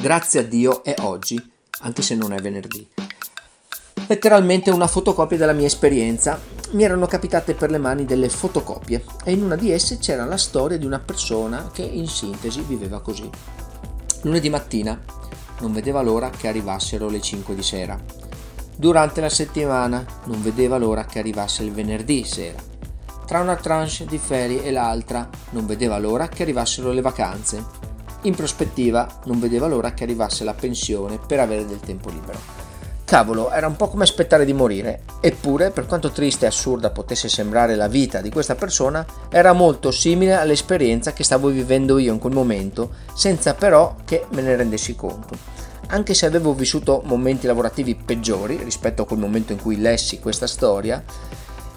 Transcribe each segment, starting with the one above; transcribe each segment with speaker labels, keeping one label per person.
Speaker 1: Grazie a Dio è oggi, anche se non è venerdì. Letteralmente una fotocopia della mia esperienza. Mi erano capitate per le mani delle fotocopie e in una di esse c'era la storia di una persona che in sintesi viveva così. Lunedì mattina non vedeva l'ora che arrivassero le 5 di sera. Durante la settimana non vedeva l'ora che arrivasse il venerdì sera. Tra una tranche di ferie e l'altra non vedeva l'ora che arrivassero le vacanze in prospettiva non vedeva l'ora che arrivasse la pensione per avere del tempo libero. Cavolo, era un po' come aspettare di morire, eppure, per quanto triste e assurda potesse sembrare la vita di questa persona, era molto simile all'esperienza che stavo vivendo io in quel momento, senza però che me ne rendessi conto. Anche se avevo vissuto momenti lavorativi peggiori rispetto a quel momento in cui lessi questa storia,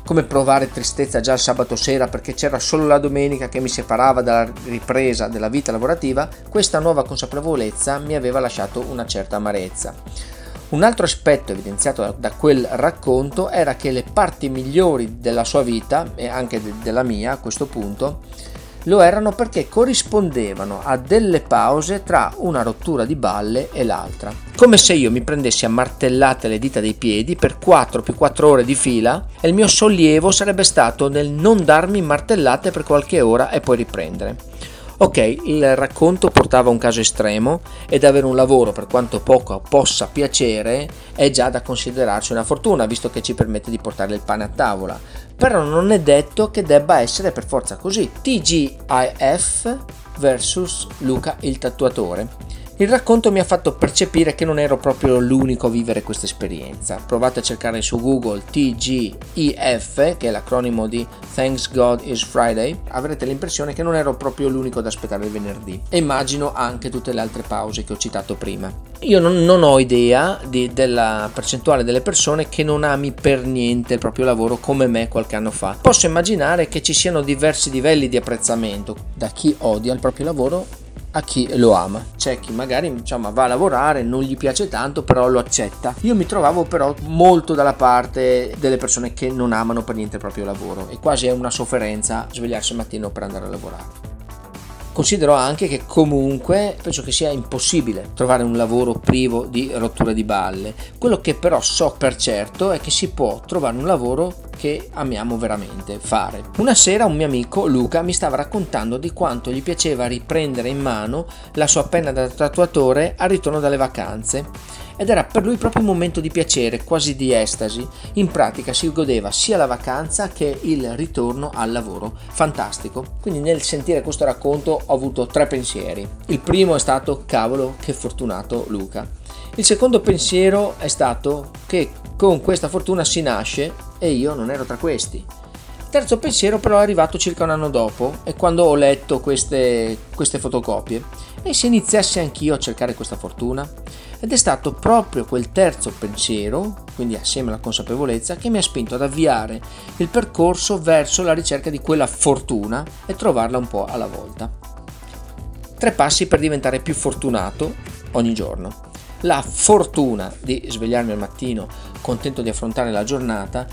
Speaker 1: come provare tristezza già il sabato sera perché c'era solo la domenica che mi separava dalla ripresa della vita lavorativa, questa nuova consapevolezza mi aveva lasciato una certa amarezza. Un altro aspetto evidenziato da quel racconto era che le parti migliori della sua vita, e anche della mia a questo punto, lo erano perché corrispondevano a delle pause tra una rottura di balle e l'altra. Come se io mi prendessi a martellate le dita dei piedi per 4 più 4 ore di fila e il mio sollievo sarebbe stato nel non darmi martellate per qualche ora e poi riprendere. Ok, il racconto portava un caso estremo ed avere un lavoro, per quanto poco possa piacere, è già da considerarsi una fortuna, visto che ci permette di portare il pane a tavola. Però non è detto che debba essere per forza così. TGIF vs Luca il tatuatore. Il racconto mi ha fatto percepire che non ero proprio l'unico a vivere questa esperienza. Provate a cercare su Google TGIF, che è l'acronimo di Thanks God is Friday, avrete l'impressione che non ero proprio l'unico ad aspettare il venerdì. E immagino anche tutte le altre pause che ho citato prima. Io non, non ho idea di, della percentuale delle persone che non ami per niente il proprio lavoro come me qualche anno fa. Posso immaginare che ci siano diversi livelli di apprezzamento da chi odia il proprio lavoro a chi lo ama. C'è chi magari insomma, va a lavorare, non gli piace tanto, però lo accetta. Io mi trovavo però molto dalla parte delle persone che non amano per niente il proprio lavoro e quasi è una sofferenza svegliarsi al mattino per andare a lavorare. Considero anche che comunque penso che sia impossibile trovare un lavoro privo di rottura di balle. Quello che però so per certo è che si può trovare un lavoro che amiamo veramente fare. Una sera un mio amico Luca mi stava raccontando di quanto gli piaceva riprendere in mano la sua penna da tatuatore al ritorno dalle vacanze ed era per lui proprio un momento di piacere, quasi di estasi. In pratica si godeva sia la vacanza che il ritorno al lavoro. Fantastico. Quindi nel sentire questo racconto ho avuto tre pensieri. Il primo è stato cavolo che fortunato Luca. Il secondo pensiero è stato che con questa fortuna si nasce e io non ero tra questi. Terzo pensiero però è arrivato circa un anno dopo e quando ho letto queste, queste fotocopie e se iniziassi anch'io a cercare questa fortuna? Ed è stato proprio quel terzo pensiero, quindi assieme alla consapevolezza, che mi ha spinto ad avviare il percorso verso la ricerca di quella fortuna e trovarla un po' alla volta. Tre passi per diventare più fortunato ogni giorno. La fortuna di svegliarmi al mattino contento di affrontare la giornata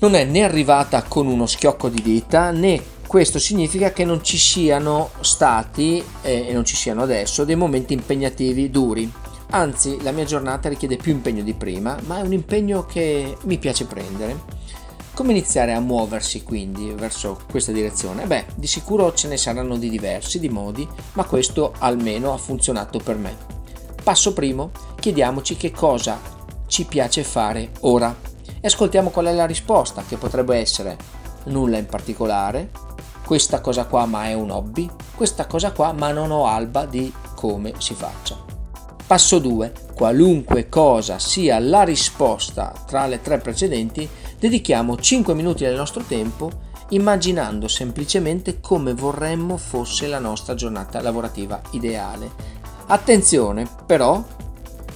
Speaker 1: non è né arrivata con uno schiocco di dita né questo significa che non ci siano stati eh, e non ci siano adesso dei momenti impegnativi duri Anzi, la mia giornata richiede più impegno di prima, ma è un impegno che mi piace prendere. Come iniziare a muoversi quindi verso questa direzione? Beh, di sicuro ce ne saranno di diversi, di modi, ma questo almeno ha funzionato per me. Passo primo, chiediamoci che cosa ci piace fare ora e ascoltiamo qual è la risposta, che potrebbe essere nulla in particolare, questa cosa qua ma è un hobby, questa cosa qua ma non ho alba di come si faccia. Passo 2. Qualunque cosa sia la risposta tra le tre precedenti, dedichiamo 5 minuti del nostro tempo immaginando semplicemente come vorremmo fosse la nostra giornata lavorativa ideale. Attenzione però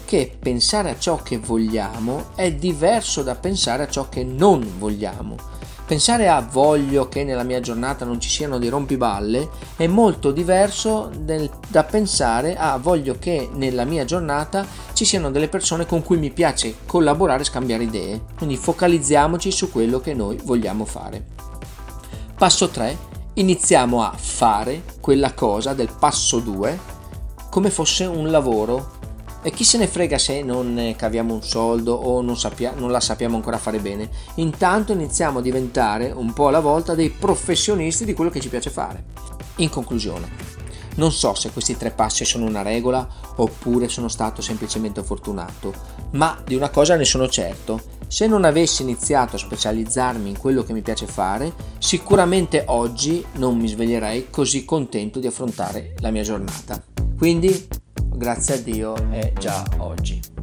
Speaker 1: che pensare a ciò che vogliamo è diverso da pensare a ciò che non vogliamo. Pensare a voglio che nella mia giornata non ci siano dei rompiballe è molto diverso del, da pensare a voglio che nella mia giornata ci siano delle persone con cui mi piace collaborare e scambiare idee. Quindi focalizziamoci su quello che noi vogliamo fare. Passo 3. Iniziamo a fare quella cosa del passo 2 come fosse un lavoro e chi se ne frega se non ne caviamo un soldo o non, sappia, non, la sappiamo ancora fare bene. Intanto iniziamo a diventare un po' alla volta dei professionisti di quello che ci piace fare. In conclusione, non so se questi tre passi sono una regola oppure sono stato semplicemente fortunato, ma di una cosa ne sono certo. Se non avessi iniziato a specializzarmi in quello che mi piace fare, sicuramente oggi non mi sveglierei così contento di affrontare la mia giornata. Quindi grazie a Dio è già oggi.